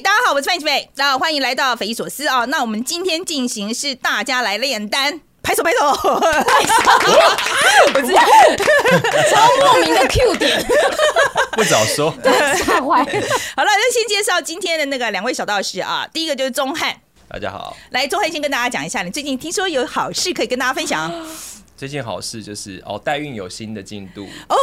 大家好，我是范琪斐，那欢迎来到匪夷所思啊。那我们今天进行是大家来炼丹，拍手拍手。我知道，超莫名的 Q 点，不早说。吓坏。好了，那先介绍今天的那个两位小道士啊。第一个就是钟汉，大家好。来，钟汉先跟大家讲一下，你最近听说有好事可以跟大家分享。这件好事就是哦，代孕有新的进度哦，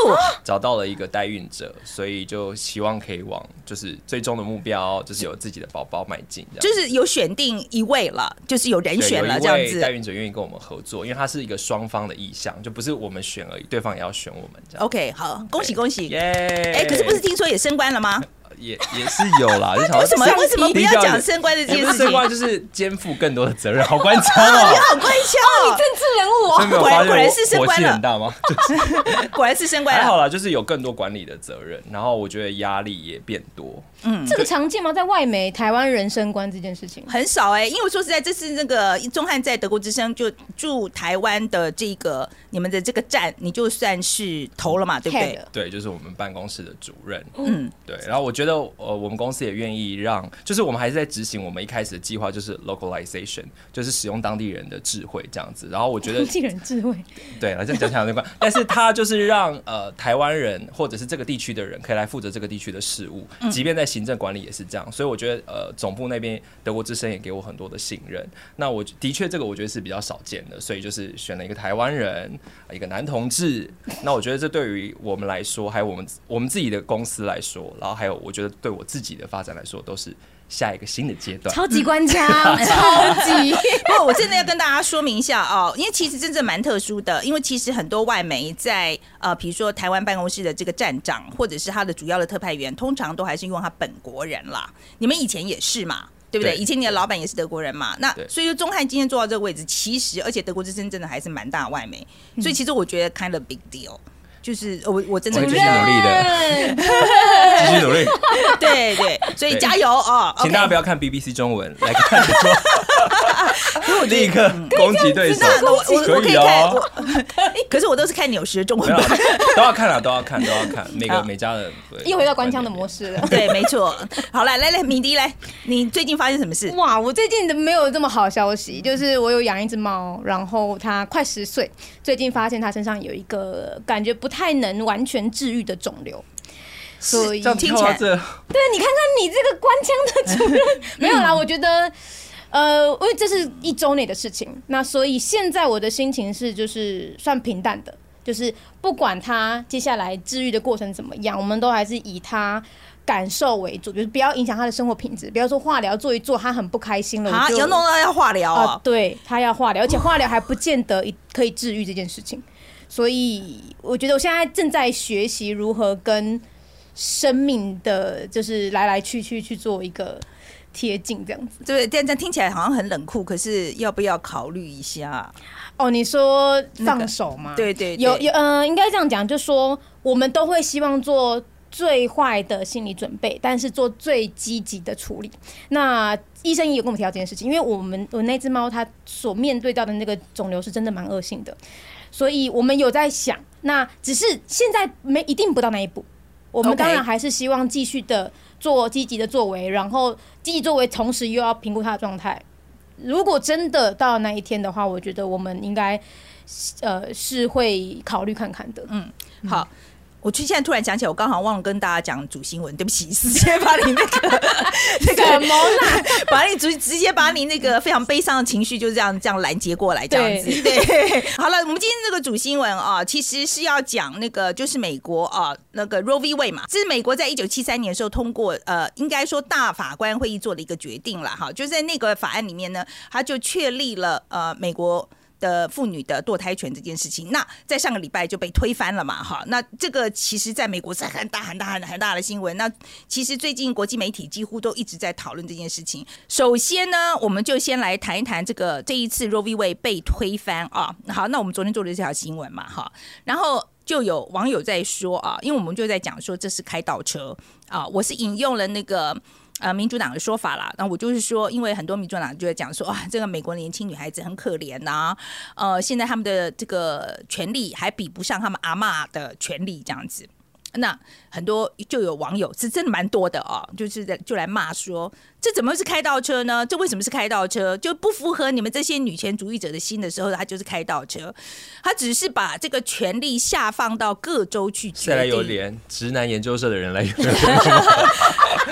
找到了一个代孕者，所以就希望可以往就是最终的目标，就是有自己的宝宝迈进。就是有选定一位了，就是有人选了这样子。代孕者愿意跟我们合作，因为他是一个双方的意向，就不是我们选而已，对方也要选我们这样。OK，好，恭喜恭喜！耶！哎，可是不是听说也升官了吗？也也是有啦，就想为什么为什么不要讲升官的这件事情？升官就是肩负更多的责任，好官腔哦，你好官腔哦，你政治人物哦，果然果然是升官了，很大吗？果然是升官了。还好啦，就是有更多管理的责任，然后我觉得压力也变多。嗯，这个常见吗？在外媒台湾人生观这件事情很少哎，因为说实在，这是那个钟汉在德国之声就驻台湾的这个你们的这个站，你就算是投了嘛，对不对？对，就是我们办公室的主任。嗯，对。然后我觉得呃，我们公司也愿意让，就是我们还是在执行我们一开始的计划，就是 localization，就是使用当地人的智慧这样子。然后我觉得当地人智慧，对，这样讲起来有点怪，但是他就是让呃台湾人或者是这个地区的人可以来负责这个地区的事务，即便在。行政管理也是这样，所以我觉得呃，总部那边德国之声也给我很多的信任。那我的确这个我觉得是比较少见的，所以就是选了一个台湾人，一个男同志。那我觉得这对于我们来说，还有我们我们自己的公司来说，然后还有我觉得对我自己的发展来说，都是。下一个新的阶段，超级官腔，超级。不，我真的要跟大家说明一下哦，因为其实真正蛮特殊的，因为其实很多外媒在呃，比如说台湾办公室的这个站长，或者是他的主要的特派员，通常都还是用他本国人啦。你们以前也是嘛，对不对？以前你的老板也是德国人嘛。那所以说，钟汉今天坐到这个位置，其实而且德国之声真的还是蛮大外媒，所以其实我觉得 kind of big deal。就是我，我真的继续努力的，继续努力，对对，所以加油哦！请大家不要看 BBC 中文来看，立刻攻击对手，可以哦。可是我都是看纽时中文，都要看了，都要看，都要看，每个每家的。又回到官腔的模式了，对，没错。好了，来来，米迪来，你最近发生什么事？哇，我最近的没有这么好消息，就是我有养一只猫，然后它快十岁，最近发现它身上有一个感觉不太。太能完全治愈的肿瘤，所以听起来，对你看看你这个官腔的主任 没有啦。我觉得，呃，因为这是一周内的事情，那所以现在我的心情是就是算平淡的，就是不管他接下来治愈的过程怎么样，我们都还是以他感受为主，就是不要影响他的生活品质。比如说化疗做一做，他很不开心了，啊，要弄到要化疗啊，对他要化疗，而且化疗还不见得可以治愈这件事情。所以我觉得我现在正在学习如何跟生命的就是来来去去去做一个贴近，这样子。对，这样听起来好像很冷酷，可是要不要考虑一下？哦，你说放手吗？对对，有有，嗯，应该这样讲，就说我们都会希望做最坏的心理准备，但是做最积极的处理。那医生也有跟我们提到这件事情，因为我们我那只猫它所面对到的那个肿瘤是真的蛮恶性的。所以我们有在想，那只是现在没一定不到那一步。我们当然还是希望继续的做积极的作为，然后积极作为，同时又要评估他的状态。如果真的到那一天的话，我觉得我们应该呃是会考虑看看的。嗯，好。我去现在突然想起来，我刚好忘了跟大家讲主新闻，对不起，直接把你那个 那个什么啦，把你直直接把你那个非常悲伤的情绪就这样这样拦截过来，这样子。对，好了，我们今天这个主新闻啊，其实是要讲那个就是美国啊那个 Roe v Wade 嘛，这是美国在一九七三年的时候通过呃，应该说大法官会议做的一个决定了哈，就在那个法案里面呢，他就确立了呃美国。的妇女的堕胎权这件事情，那在上个礼拜就被推翻了嘛？哈，那这个其实在美国是很大很大很大的新闻。那其实最近国际媒体几乎都一直在讨论这件事情。首先呢，我们就先来谈一谈这个这一次 Roe v Wade 被推翻啊。好，那我们昨天做的这条新闻嘛，哈，然后就有网友在说啊，因为我们就在讲说这是开倒车啊，我是引用了那个。呃，民主党的说法啦，那我就是说，因为很多民主党就在讲说，啊，这个美国年轻女孩子很可怜呐，呃，现在他们的这个权利还比不上他们阿妈的权利这样子。那很多就有网友是真的蛮多的哦，就是在就来骂说，这怎么是开倒车呢？这为什么是开倒车？就不符合你们这些女权主义者的心的时候，他就是开倒车，他只是把这个权力下放到各州去决定。再来有连直男研究社的人来留言，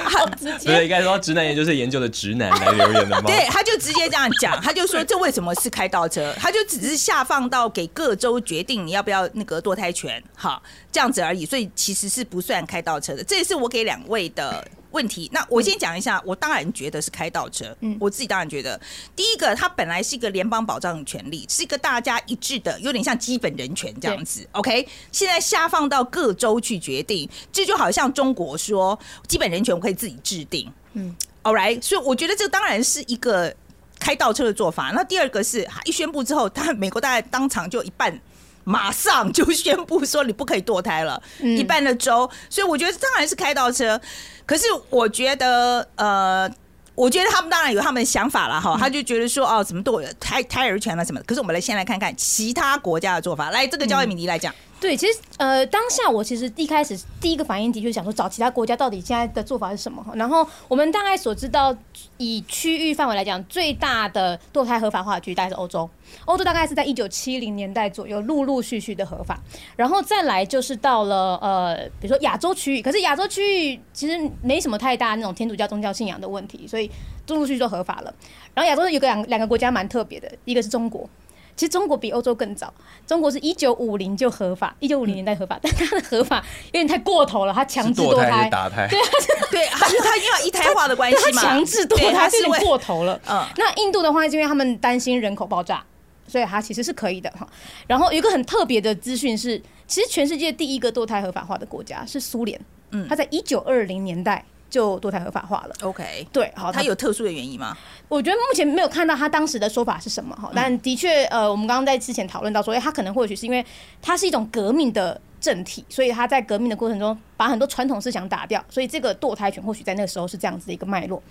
好直不是接。应该说直男研究社研究的直男来留言的吗？对，他就直接这样讲，他就说这为什么是开倒车？他就只是下放到给各州决定你要不要那个堕胎权，好这样子而已，所以其实是不算开倒车的。这也是我给两位的问题。那我先讲一下，我当然觉得是开倒车，嗯我自己当然觉得，第一个它本来是一个联邦保障权利，是一个大家一致的，有点像基本人权这样子。OK，现在下放到各州去决定，这就好像中国说基本人权我可以自己制定。嗯 All right，所以我觉得这当然是一个开倒车的做法。那第二个是一宣布之后，他美国大概当场就一半。马上就宣布说你不可以堕胎了，嗯一半的州，所以我觉得当然是开倒车。可是我觉得，呃，我觉得他们当然有他们的想法了哈，他就觉得说哦，怎么堕胎胎儿权了什么的。可是我们来先来看看其他国家的做法。来，这个交给敏迪来讲。对，其实呃，当下我其实一开始第一个反应的确想说，找其他国家到底现在的做法是什么。然后我们大概所知道，以区域范围来讲，最大的堕胎合法化的区域大概是欧洲，欧洲大概是在一九七零年代左右陆陆续续的合法，然后再来就是到了呃，比如说亚洲区域，可是亚洲区域其实没什么太大那种天主教宗教信仰的问题，所以陆陆续续就合法了。然后亚洲有个两两个国家蛮特别的，一个是中国。其实中国比欧洲更早，中国是一九五零就合法，一九五零年代合法，但它的合法有点太过头了，它强制堕胎打胎是，打胎？对，他他 因为一胎化的关，系嘛，它强制堕胎是过头了。嗯那印度的话，是因为他们担心人口爆炸，所以它其实是可以的哈。然后有一个很特别的资讯是，其实全世界第一个堕胎合法化的国家是苏联，嗯它在一九二零年代就堕胎合法化了。OK。对，好，他有特殊的原因吗？我觉得目前没有看到他当时的说法是什么哈，但的确，呃，我们刚刚在之前讨论到说，哎，他可能或许是因为它是一种革命的政体，所以他在革命的过程中把很多传统思想打掉，所以这个堕胎权或许在那个时候是这样子的一个脉络。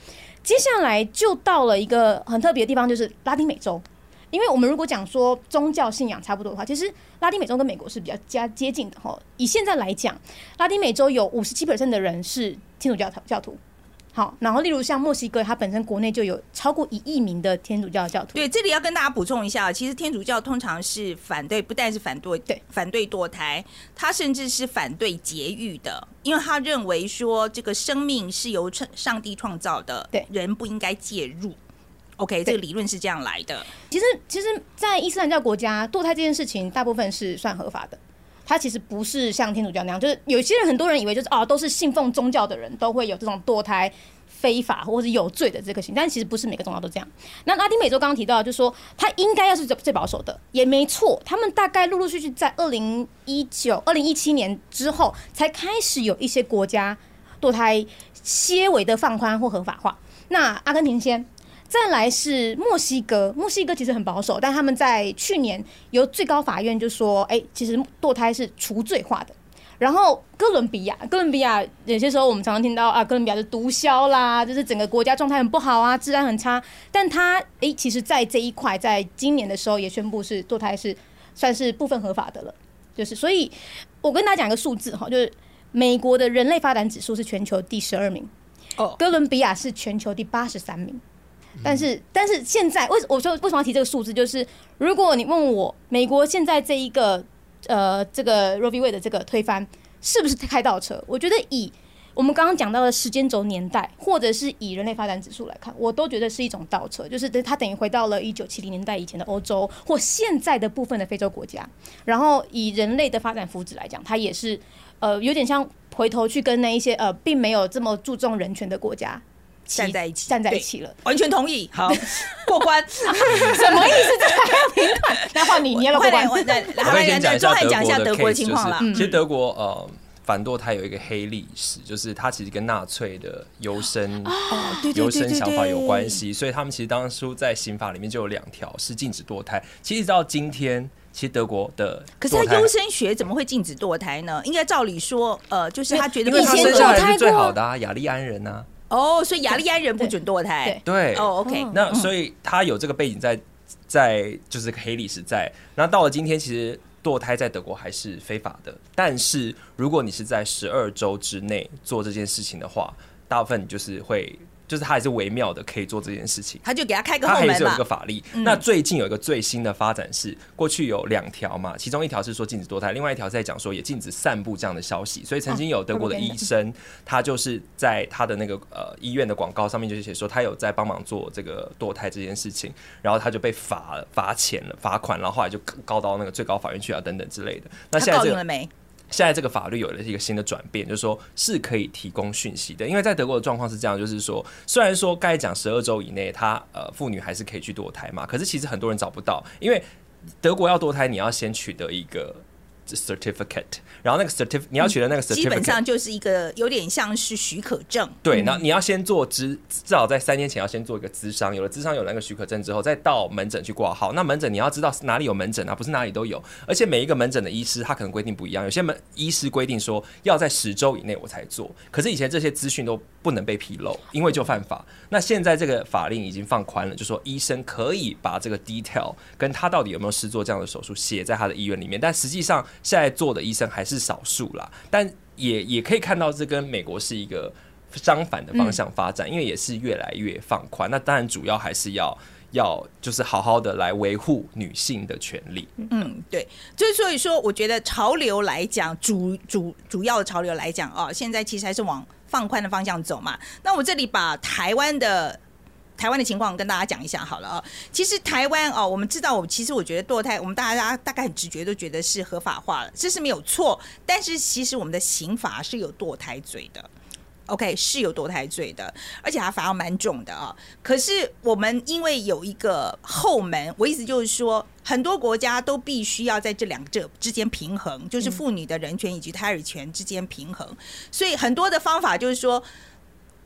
接下来就到了一个很特别的地方，就是拉丁美洲。因为我们如果讲说宗教信仰差不多的话，其实拉丁美洲跟美国是比较加接近的哈。以现在来讲，拉丁美洲有五十七 percent 的人是天主教教徒。好，然后例如像墨西哥，它本身国内就有超过一亿名的天主教教徒。对，这里要跟大家补充一下，其实天主教通常是反对，不但是反对对反对堕胎，他甚至是反对节育的，因为他认为说这个生命是由上上帝创造的，对人不应该介入。OK，这个理论是这样来的。其实，其实，在伊斯兰教国家，堕胎这件事情大部分是算合法的。它其实不是像天主教那样，就是有些人很多人以为就是哦，都是信奉宗教的人都会有这种堕胎非法或者是有罪的这个行，但其实不是每个宗教都这样。那拉丁美洲刚刚提到，就是说它应该要是最最保守的，也没错。他们大概陆陆续续在二零一九、二零一七年之后，才开始有一些国家堕胎些微的放宽或合法化。那阿根廷先。再来是墨西哥，墨西哥其实很保守，但他们在去年由最高法院就说，哎、其实堕胎是除罪化的。然后哥伦比亚，哥伦比亚有些时候我们常常听到啊，哥伦比亚是毒枭啦，就是整个国家状态很不好啊，治安很差。但他哎、其实在这一块，在今年的时候也宣布是堕胎是算是部分合法的了。就是，所以我跟大家讲一个数字哈，就是美国的人类发展指数是全球第十二名，哦哥伦比亚是全球第八十三名。但是，但是现在为我说为什么要提这个数字？就是如果你问我，美国现在这一个呃这个 Roe v. Wade 的这个推翻是不是开倒车？我觉得以我们刚刚讲到的时间轴年代，或者是以人类发展指数来看，我都觉得是一种倒车，就是它等于回到了一九七零年代以前的欧洲或现在的部分的非洲国家。然后以人类的发展福祉来讲，它也是呃有点像回头去跟那一些呃并没有这么注重人权的国家站在一起站在一起了。完全同意，好过关。什么意思？这还要评断？那换你，你要不要过关？快点，我我可以先讲一下来讲一下德德国的情况啦。其实德国呃反堕胎有一个黑历史，就是它其实跟纳粹的优生哦，对对优生想法有关系，所以他们其实当初在刑法里面就有两条是禁止堕胎。其实到今天，其实德国的可是他优生学怎么会禁止堕胎呢？应该照理说，呃，就是他觉得因为以前他生下来堕胎是最过好的啊，雅利安人啊，哦，所以雅利安人不准堕胎。对，哦，OK，那所以他有这个背景在，在就是黑历史在。那到了今天，其实堕胎在德国还是非法的，但是如果你是在十二周之内做这件事情的话，大部分就是会。就是他还是微妙的可以做这件事情，他就给他开个后门嘛。他还是有一个。法律。那最近有一个最新的发展是，过去有两条嘛，其中一条是说禁止堕胎，另外一条是在讲说也禁止散布这样的消息。所以曾经有德国的医生，他就是在他的那个呃医院的广告上面就是写说他有在帮忙做这个堕胎这件事情，然后他就被罚了、罚钱了、罚款，然后后来就告到那个最高法院去啊等等之类的。那现在这个？现在这个法律有了一个新的转变，就是说是可以提供讯息的。因为在德国的状况是这样，就是说，虽然说刚才讲十二周以内，她呃妇女还是可以去堕胎嘛，可是其实很多人找不到，因为德国要堕胎，你要先取得一个 certificate，然后那个 certificate 你要取得那个 certificate，、基本上就是一个有点像是许可证。对，那你要先做资，至少在三年前要先做一个资商，有了资商有了那个许可证之后，再到门诊去挂号。那门诊你要知道哪里有门诊啊，不是哪里都有，而且每一个门诊的医师他可能规定不一样，有些门医师规定说要在十周以内我才做，可是以前这些资讯都不能被披露，因为就犯法。那现在这个法令已经放宽了，就说医生可以把这个 detail 跟他到底有没有试做这样的手术写在他的医院里面，但实际上现在做的医生还是少数啦，但也也可以看到这跟美国是一个相反的方向发展，因为也是越来越放宽。那当然主要还是要要就是好好的来维护女性的权利。嗯，对，就是所以说，我觉得潮流来讲，主主主要的潮流来讲啊，现在其实还是往放宽的方向走嘛。那我这里把台湾的。台湾的情况跟大家讲一下好了啊，其实台湾哦，我们知道，我其实我觉得堕胎，我们大家大概很直觉都觉得是合法化了，这是没有错。但是其实我们的刑法是有堕胎罪的。OK，是有堕胎罪的，而且还罚到蛮重的啊。可是我们因为有一个后门，我意思就是说，很多国家都必须要在这两个这之间平衡，就是妇女的人权以及胎儿权之间平衡。所以很多的方法就是说。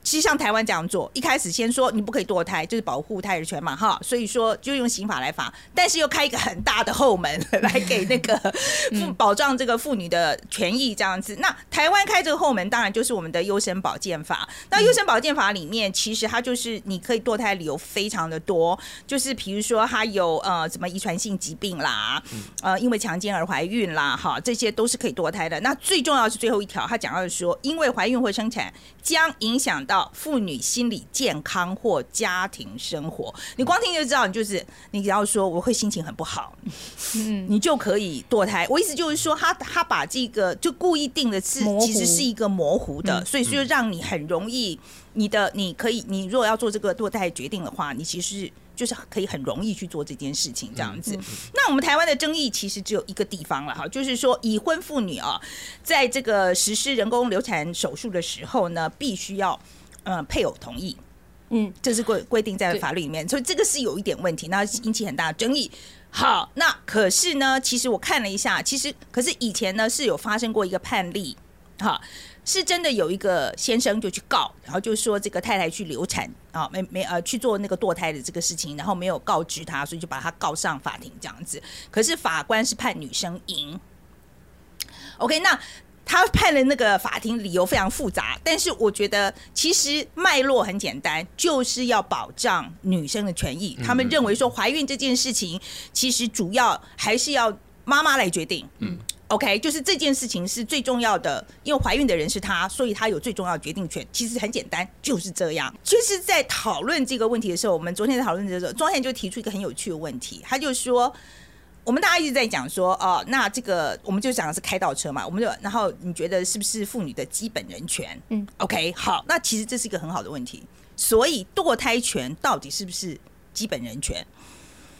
其实像台湾这样做，一开始先说你不可以堕胎，就是保护胎儿权嘛，哈，所以说就用刑法来罚，但是又开一个很大的后门 来给那个 妇保障这个妇女的权益这样子。那台湾开这个后门，当然就是我们的优生保健法。那优生保健法里面，其实它就是你可以堕胎理由非常的多，就是比如说它有呃什么遗传性疾病啦，呃因为强奸而怀孕啦，哈，这些都是可以堕胎的。那最重要是最后一条，它讲到的说，因为怀孕或生产将影响到妇女心理健康或家庭生活，你光听就知道，你就是你只要说我会心情很不好，嗯，你就可以堕胎。我意思就是说，他他把这个就故意定的是其实是一个模糊的，嗯所以就让你很容易，你的你可以，你如果要做这个堕胎决定的话，你其实就是可以很容易去做这件事情这样子。那我们台湾的争议其实只有一个地方了哈，就是说已婚妇女啊，在这个实施人工流产手术的时候呢，必须要呃配偶同意。嗯，这是规规定在法律里面，所以这个是有一点问题，那引起很大的争议。好，那可是呢，其实我看了一下，其实可是以前呢是有发生过一个判例，哈，是真的有一个先生就去告，然后就说这个太太去流产啊，没没呃去做那个堕胎的这个事情，然后没有告知他，所以就把他告上法庭这样子。可是法官是判女生赢。OK，那他判的那个法庭理由非常复杂，但是我觉得其实脉络很简单，就是要保障女生的权益。他们认为说怀孕这件事情，其实主要还是要妈妈来决定。嗯。OK，就是这件事情是最重要的，因为怀孕的人是她，所以她有最重要的决定权。其实很简单，就是这样。就是在讨论这个问题的时候，我们昨天在讨论的时候，庄宪就提出一个很有趣的问题，他就说，我们大家一直在讲说，哦，那这个我们就讲的是开倒车嘛，我们就然后你觉得是不是妇女的基本人权？嗯，OK，好，那其实这是一个很好的问题。所以堕胎权到底是不是基本人权？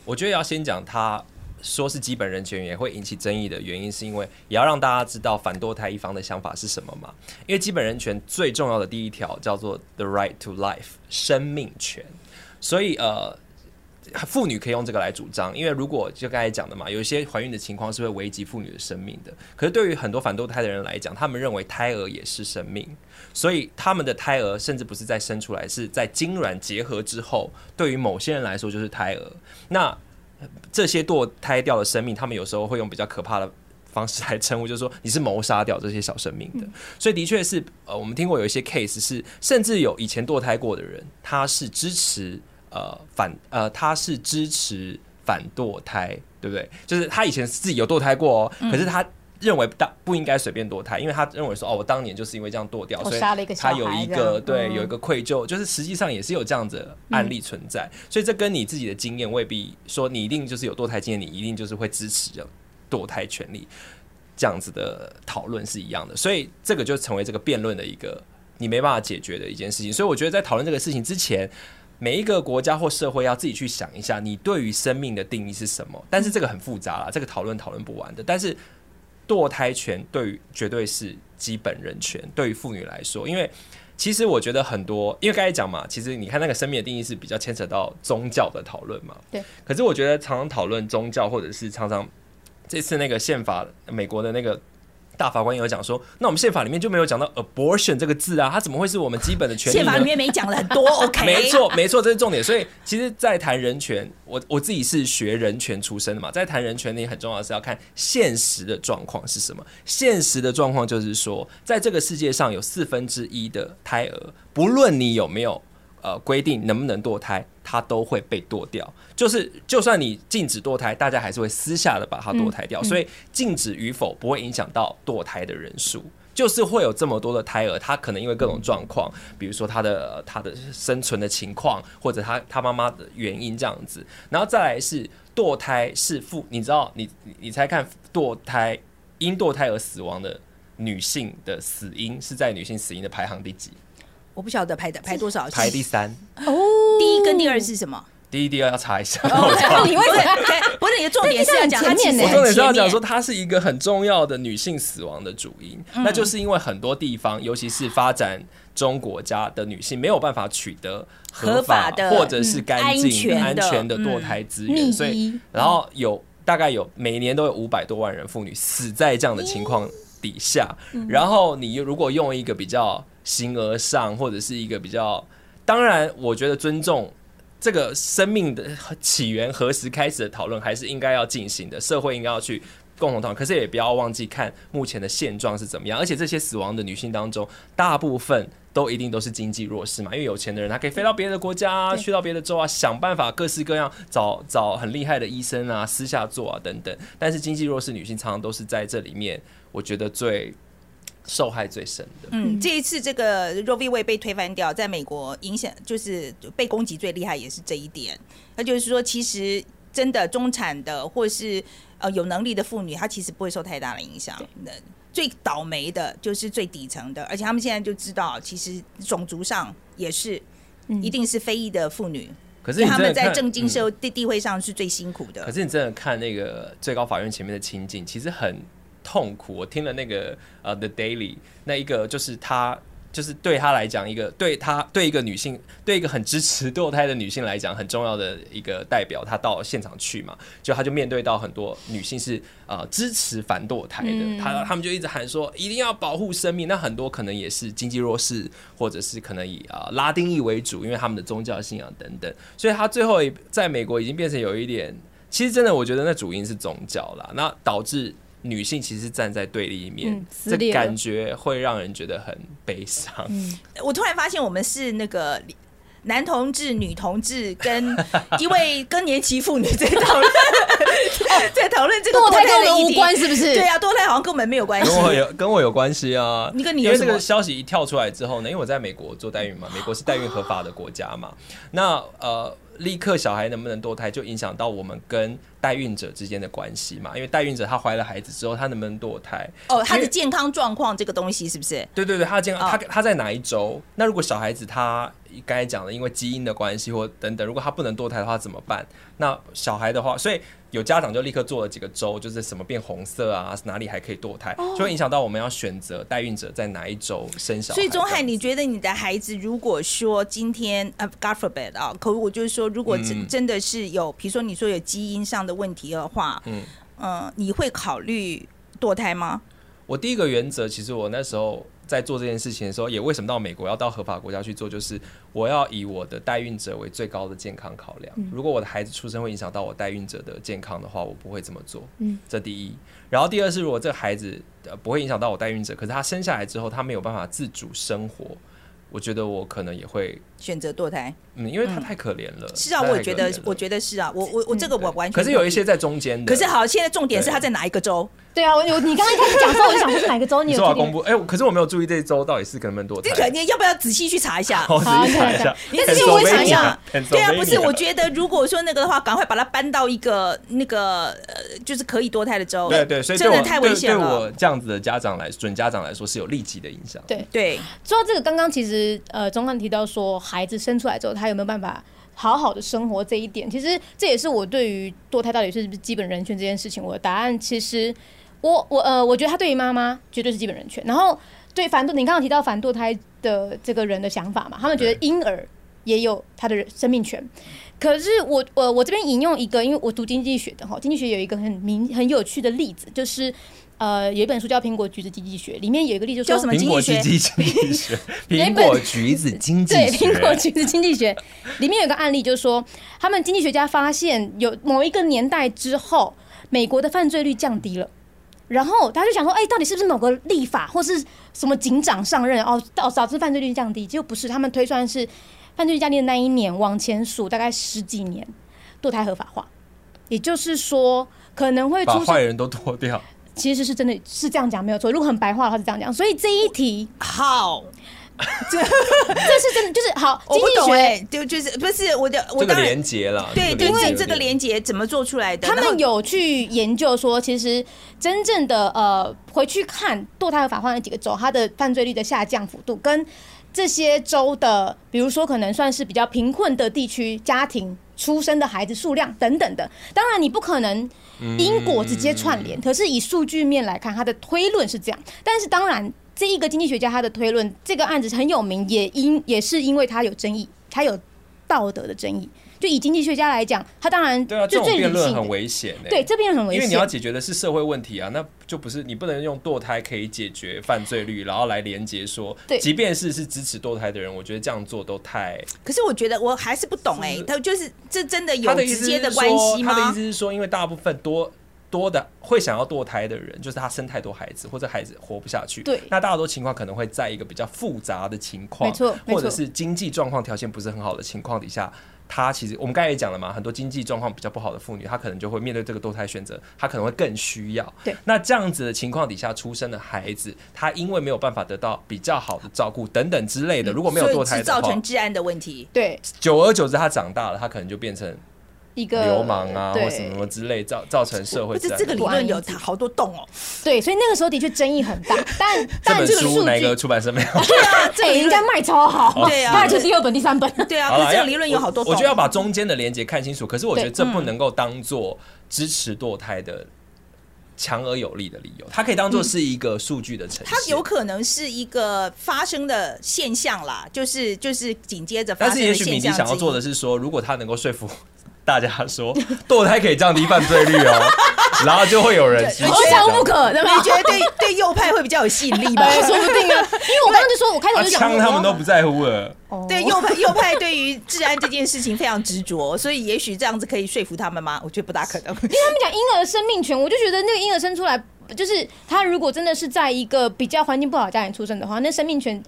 我觉得要先讲他说是基本人权也会引起争议的原因，是因为也要让大家知道反堕胎一方的想法是什么嘛。因为基本人权最重要的第一条叫做 the right to life 生命权，所以呃。妇女可以用这个来主张，因为如果就刚才讲的嘛，有一些怀孕的情况是会危及妇女的生命的。可是对于很多反堕胎的人来讲，他们认为胎儿也是生命，所以他们的胎儿甚至不是在生出来，是在精卵结合之后，对于某些人来说就是胎儿。那这些堕胎掉的生命，他们有时候会用比较可怕的方式来称呼，就是说你是谋杀掉这些小生命的。所以的确是，呃，我们听过有一些 case 是，甚至有以前堕胎过的人，他是支持呃反呃，他是支持反堕胎，对不对？就是他以前自己有堕胎过哦，可是他认为当不应该随便堕胎，因为他认为说哦，我当年就是因为这样堕掉，所以他有一个对嗯有一个愧疚，就是实际上也是有这样子的案例存在，所以这跟你自己的经验未必说你一定就是有堕胎经验，你一定就是会支持这堕胎权利这样子的讨论是一样的，所以这个就成为这个辩论的一个你没办法解决的一件事情。所以我觉得在讨论这个事情之前，每一个国家或社会要自己去想一下，你对于生命的定义是什么。但是这个很复杂啦，这个讨论讨论不完的。但是堕胎权对于绝对是基本人权，对于妇女来说，因为其实我觉得很多，因为刚才讲嘛，其实你看那个生命的定义是比较牵扯到宗教的讨论嘛。对。可是我觉得常常讨论宗教，或者是常常这次那个宪法，美国的那个大法官也有讲说，那我们宪法里面就没有讲到 abortion 这个字啊，它怎么会是我们基本的权利呢？宪法里面没讲了很多，OK，没错，没错，这是重点。所以，其实，在谈人权，我我自己是学人权出身的嘛，在谈人权，你很重要的是要看现实的状况是什么。现实的状况就是说，在这个世界上有四分之一的胎儿，不论你有没有呃规定能不能堕胎，它都会被堕掉。就是，就算你禁止堕胎，大家还是会私下的把它堕胎掉。所以，禁止与否不会影响到堕胎的人数。就是会有这么多的胎儿，他可能因为各种状况，比如说他的他的生存的情况，或者他他妈妈的原因这样子，然后再来是堕胎是妇，你知道你你你猜看堕胎因堕胎而死亡的女性的死因是在女性死因的排行第几？我不晓得排的排多少，排第三，哦，第一跟第二是什么？第一、第二要查一下。你为什么？不是你的重点是要讲它其实这个很前面我重点是要讲说，它是一个很重要的女性死亡的主因，那就是因为很多地方，尤其是发展中国家的女性没有办法取得合法法的或者是干净、安全安的全的堕胎资嗯源，所以然后有大概有每年都有五百多万人妇女死在这样的情况底下，然后你如果用一个比较形而上或者是一个比较，当然我觉得尊重。这个生命的起源何时开始的讨论，还是应该要进行的。社会应该要去共同讨论，可是也不要忘记看目前的现状是怎么样。而且这些死亡的女性当中，大部分都一定都是经济弱势嘛，因为有钱的人他可以飞到别的国家啊，去到别的州啊，想办法各式各样找找很厉害的医生啊，私下做啊等等。但是经济弱势女性常常都是在这里面，我觉得最受害最深的。嗯，这一次这个 Roe v. Wade 被推翻掉，在美国影响就是被攻击最厉害，也是这一点。那就是说，其实真的中产的或是呃有能力的妇女，她其实不会受太大的影响。那最倒霉的就是最底层的，而且他们现在就知道，其实种族上也是嗯一定是非裔的妇女，可是他们在政经社会地地位上是最辛苦的。可是你真的看那个最高法院前面的情景，其实很痛苦。我听了那个呃《The Daily》那一个，就是他就是对他来讲，一个对他对一个女性，对一个很支持堕胎的女性来讲，很重要的一个代表，他到现场去嘛，就他就面对到很多女性是呃支持反堕胎的，嗯他他们就一直喊说一定要保护生命。那很多可能也是经济弱势，或者是可能以啊、呃拉丁裔为主，因为他们的宗教信仰等等，所以他最后在美国已经变成有一点。其实真的，我觉得那主因是宗教啦，那导致女性其实站在对立面，嗯这感觉会让人觉得很悲伤。嗯我突然发现我们是那个男同志、女同志跟 一位更年期妇女在讨论，在讨论这个堕胎跟我的议题们无关，是不是？对啊，堕胎好像跟我们没有关系跟。我有跟我有关系啊，你跟你因为这个消息一跳出来之后呢，因为我在美国做代孕嘛，美国是代孕合法的国家嘛，那呃，立刻小孩能不能堕胎就影响到我们跟代孕者之间的关系嘛，因为代孕者她怀了孩子之后，她能不能堕胎？哦，她的健康状况这个东西是不是？对对对，她的健康，哦他他在哪一周？那如果小孩子他刚才讲的，因为基因的关系或等等，如果他不能堕胎的话怎么办？那小孩的话，所以有家长就立刻做了几个州，就是什么变红色啊，哪里还可以堕胎，就会影响到我们要选择代孕者在哪一周生小孩。所以钟汉，你觉得你的孩子如果说今天呃，God forbid 啊，可我就是说，如果真、嗯真的是有，比如说你说有基因上的问题的话，嗯嗯、你会考虑堕胎吗？我第一个原则，其实我那时候在做这件事情的时候，也为什么到美国要到合法国家去做，就是我要以我的代孕者为最高的健康考量。如果我的孩子出生会影响到我代孕者的健康的话，我不会这么做。嗯，这第一。然后第二是，如果这个孩子呃不会影响到我代孕者，可是他生下来之后他没有办法自主生活。我觉得我可能也会，选择堕胎。嗯，因为他太可怜了。是啊，我也觉得，我觉得是啊，我我我这个我完全。可是有一些在中间的。可是好，现在重点是他在哪一个州？对啊，我你刚刚一开始讲的时候，我就想说是哪个州？你说 要公布？哎，可是我没有注意这周到底是跟他们堕胎。这个你要不要仔细去查一下？好，仔细查一下。但是我想一下。对啊，不是，我觉得如果说那个的话，赶快把它搬到一个那个呃，就是可以堕胎的州。对对，所以真的太危险了。对我这样子的家长来，准家长来说是有立即的影响。对对，说到这个，刚刚其实呃，中汉提到说，孩子生出来之后，他有没有办法？好好的生活这一点，其实这也是我对于堕胎到底是不是基本人权这件事情，我的答案其实，我我呃，我觉得他对于妈妈绝对是基本人权。然后对反堕，你刚刚提到反堕胎的这个人的想法嘛，他们觉得婴儿也有他的生命权。可是我我我这边引用一个，因为我读经济学的哈，经济学有一个很明很有趣的例子，就是。呃，有一本书叫《苹果橘子经济学》，里面有一个例子叫什么经济学？苹果橘子经济对苹果橘子经济学里面有个案例，就是说他们经济学家发现有某一个年代之后，美国的犯罪率降低了，然后他就想说，哎，到底是不是某个立法或是什么警长上任哦，导导致犯罪率降低？结果不是，他们推算是犯罪率降低的那一年往前数大概十几年，堕胎合法化，也就是说可能会把坏人都脱掉。其实是真的是这样讲没有错，如果很白话的话是这样讲，所以这一题好，这这是真的就是好。我不懂哎，就就是不是我的我的连接了，对，因为这个连接怎么做出来的？他们有去研究说，其实真正的呃，回去看堕胎合法化那几个州，它的犯罪率的下降幅度，跟这些州的，比如说可能算是比较贫困的地区家庭出生的孩子数量等等的，当然你不可能。因果直接串联，可是以数据面来看，他的推论是这样。但是当然，这一个经济学家他的推论，这个案子很有名，也因也是因为他有争议，他有道德的争议。就以经济学家来讲，他当然对啊，这种辩论很危险。对，这辩论很危险，因为你要解决的是社会问题啊，那就不是你不能用堕胎可以解决犯罪率，然后来连接说，对，即便是是支持堕胎的人，我觉得这样做都太……可是我觉得我还是不懂哎，他就是这真的有直接的关系吗？他的意思是说，因为大部分多多的会想要堕胎的人，就是他生太多孩子，或者孩子活不下去。对，那大多情况可能会在一个比较复杂的情况，没错，或者是经济状况条件不是很好的情况底下。他其实我们刚才也讲了嘛，很多经济状况比较不好的妇女，她可能就会面对这个堕胎选择，她可能会更需要。对，那这样子的情况底下出生的孩子，他因为没有办法得到比较好的照顾等等之类的，如果没有堕胎的话，造成治安的问题。对，久而久之，他长大了，他可能就变成。一个流氓啊，或什么什么之类，造造成社会。不是这个理论有好多洞哦。对，所以那个时候的确争议很大。但但这本书哪个出版社没有？对啊，这应该卖超好。对啊，大概就第二本、第三本。对啊，这个理论有好多。我觉得要把中间的连接看清楚。可是我觉得这不能够当做支持堕胎的强而有力的理由。它可以当做是一个数据的呈现。它有可能是一个发生的现象啦，就是就是紧接着。但是也许米迪想要做的是说，如果他能够说服。大家说 堕胎可以降低犯罪率哦，然后就会有人支持。非常不可，你觉得对 对右派会比较有吸引力吗？说不定啊，因为我刚刚就说，我开头就讲，枪他们都不在乎了。对右派右派对于治安这件事情非常执着，所以也许这样子可以说服他们吗？我觉得不大可能。因为他们讲婴儿生命权，我就觉得那个婴儿生出来，就是他如果真的是在一个比较环境不好的家庭出生的话，那生命权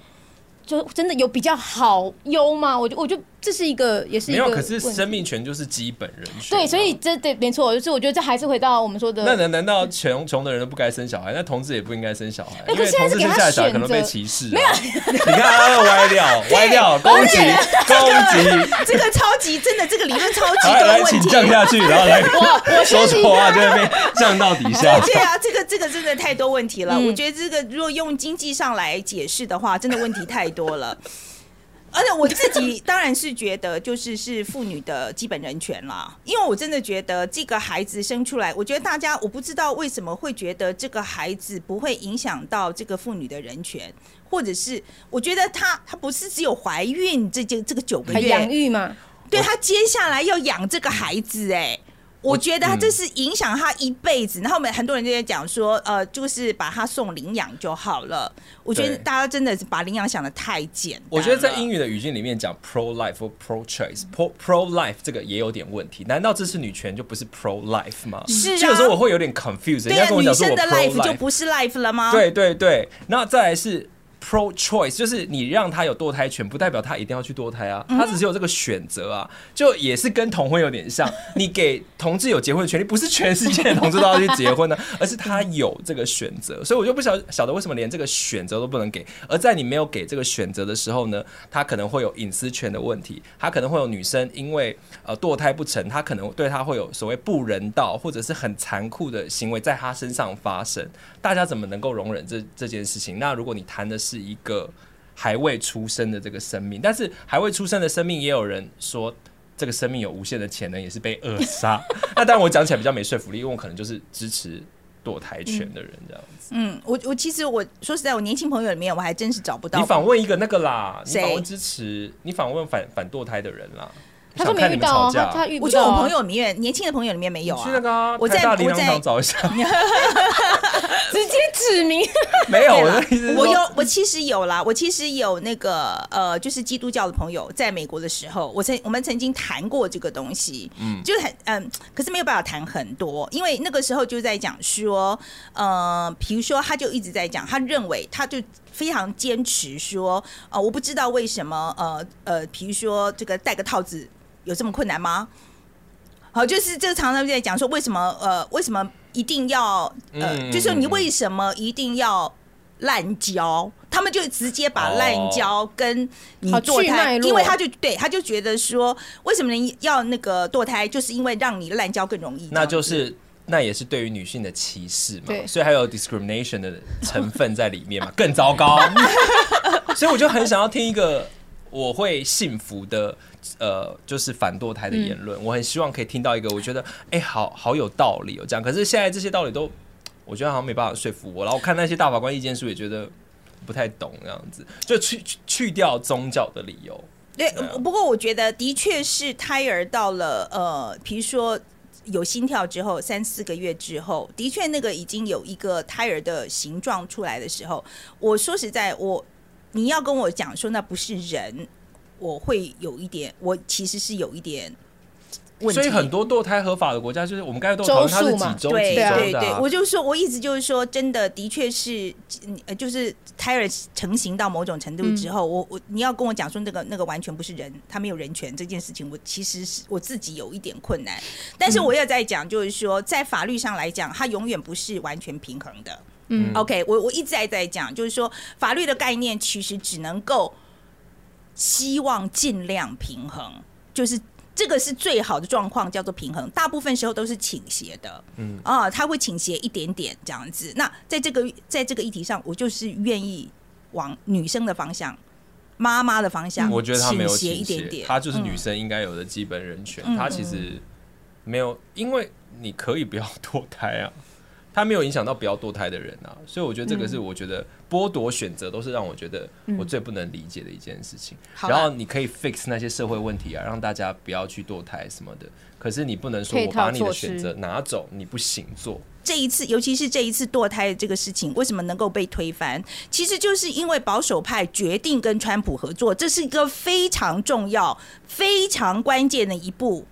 就真的有比较好优吗？我就我就。这是一个，也是一个。没有，可是生命权就是基本人权。对，所以这对没错，就是我觉得这还是回到我们说的。那难难道穷穷的人都不该生小孩？那同志也不应该生小孩，因为同志生下来小孩可能被歧视。没有，你看他歪掉，歪掉，攻击，攻击，这个超级真的，这个理论超级多问题。降下去，然后来 说错话就会被降到底下。对啊，这个这个真的太多问题了。我觉得这个如果用经济上来解释的话，真的问题太多了。而且我自己当然是觉得，就是是妇女的基本人权啦。因为我真的觉得这个孩子生出来，我觉得大家我不知道为什么会觉得这个孩子不会影响到这个妇女的人权，或者是我觉得她她不是只有怀孕这件这个九个月养育嘛？对她接下来要养这个孩子，哎。我觉得他这是影响他一辈子，然后我们很多人就在讲说，呃，就是把他送领养就好了。我觉得大家真的是把领养想的太简单。我觉得在英语的语境里面讲 pro life 或 pro choice，pro pro life 这个也有点问题。难道这是女权就不是 pro life 吗？是啊。有时候我会有点 confused。对啊，女生的 life 就不是 life 了吗？对对对。那再来是。Pro choice，就是你让他有堕胎权，不代表他一定要去堕胎啊，他只是有这个选择啊，就也是跟同婚有点像，你给同志有结婚的权利，不是全世界的同志都要去结婚的，而是他有这个选择，所以我就不晓晓得为什么连这个选择都不能给，而在你没有给这个选择的时候呢，他可能会有隐私权的问题，他可能会有女生因为呃堕胎不成，他可能对他会有所谓不人道或者是很残酷的行为在他身上发生，大家怎么能够容忍这这件事情？那如果你谈的是一个还未出生的这个生命，但是还未出生的生命，也有人说这个生命有无限的潜能，也是被扼杀。那当然我讲起来比较没说服力，因为我可能就是支持堕胎权的人这样子。嗯，我我其实我说实在，我年轻朋友里面我还真是找不到。你访问一个那个啦，你访问支持，你访问反反堕胎的人啦。他说没遇到啊，他他遇不我觉得到啊。我朋友里面年轻的朋友里面没有你去那啊。个啊，我在台大林我在找一下。直接指明，没有，啦我的意思是我有，我其实有啦，我其实有那个呃，就是基督教的朋友，在美国的时候，我曾我们曾经谈过这个东西，嗯，就很嗯，可是没有办法谈很多，因为那个时候就在讲说，呃，比如说他就一直在讲，他认为他就。非常坚持说，呃，我不知道为什么，呃呃，比如说这个戴个套子有这么困难吗？好，就是这个常常在讲说，为什么呃，为什么一定要呃，嗯就是你为什么一定要滥交？他们就直接把哦滥交跟你堕胎，因为他就对他就觉得说，为什么你要那个堕胎，就是因为让你滥交更容易，那就是那也是对于女性的歧视嘛，所以还有 discrimination 的成分在里面嘛，更糟糕。所以我就很想要听一个我会幸福的，呃，就是反堕胎的言论。我很希望可以听到一个，我觉得哎、好好有道理哦，这样。可是现在这些道理都，我觉得好像没办法说服我。然后我看那些大法官意见书，也觉得不太懂这样子，就去去去掉宗教的理由。对对啊，不过我觉得的确是胎儿到了呃，比如说有心跳之后，三四个月之后，的确那个已经有一个胎儿的形状出来的时候，我说实在，我你要跟我讲说那不是人，我会有一点，我其实是有一点问题。所以很多堕胎合法的国家，就是我们刚才都讨论它是几周对几周对对，的啊、我就说，我意思就是说，真的，的确是，呃，就是胎儿成型到某种程度之后，我我你要跟我讲说那个那个完全不是人，他没有人权这件事情，我其实是我自己有一点困难。但是我也在讲，就是说，在法律上来讲，它永远不是完全平衡的。嗯 OK，我我一直在在讲，就是说法律的概念其实只能够希望尽量平衡，就是这个是最好的状况，叫做平衡。大部分时候都是倾斜的，嗯啊，它会倾斜一点点这样子。那在这个在这个议题上，我就是愿意往女生的方向、妈妈的方向，我觉得他没有倾斜一点点，他就是女嗯生应该有的基本人权。嗯他其实没有，因为你可以不要 堕胎啊，他没有影响到不要堕胎的人啊，所以我觉得这个是我觉得剥夺选择都是让我觉得我最不能理解的一件事情。然后你可以 fix 那些社会问题啊，让大家不要去堕胎什么的，可是你不能说我把你的选择拿走，你不行做。这一次，尤其是这一次堕胎的这个事情，为什么能够被推翻？其实就是因为保守派决定跟川普合作，这是一个非常重要、非常关键的一步。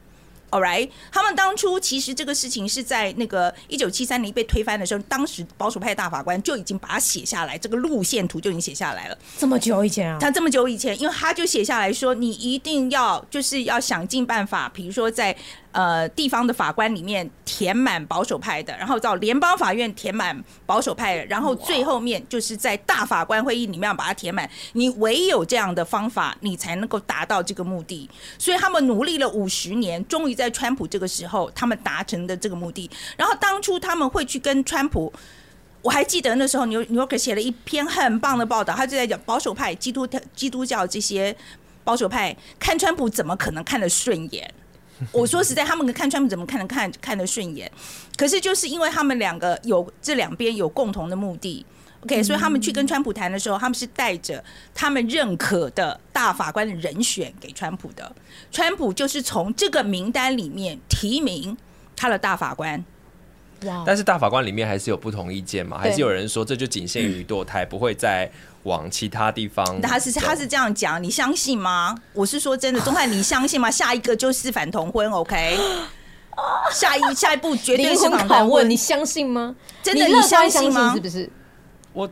Right，他们当初其实这个事情是在那个一九七三年被推翻的时候，当时保守派大法官就已经把它写下来，这个路线图就已经写下来了。这么久以前啊，他这么久以前，因为他就写下来说，你一定要就是要想尽办法，比如说在呃地方的法官里面填满保守派的，然后到联邦法院填满保守派的，然后最后面就是在大法官会议里面把它填满。你唯有这样的方法，你才能够达到这个目的。所以他们努力了五十年，终于在川普这个时候，他们达成的这个目的。然后当初他们会去跟川普。我还记得那时候纽纽约写了一篇很棒的报道，他就在讲保守派、基督基督教这些保守派看川普怎么可能看得顺眼？我说实在，他们看川普怎么看得看看得顺眼？可是就是因为他们两个有这两边有共同的目的。OK，所以他们去跟川普谈的时候，他们是带着他们认可的大法官的人选给川普的。川普就是从这个名单里面提名他的大法官。哇，但是大法官里面还是有不同意见嘛，还是有人说这就仅限于堕胎，不会再往其他地方。他是他是这样讲，你相信吗？我是说真的，钟汉，你相信吗？下一个就是反同婚，OK？下一下一步绝对灵是反问，同婚你，相信吗？真的你相信吗是不是？我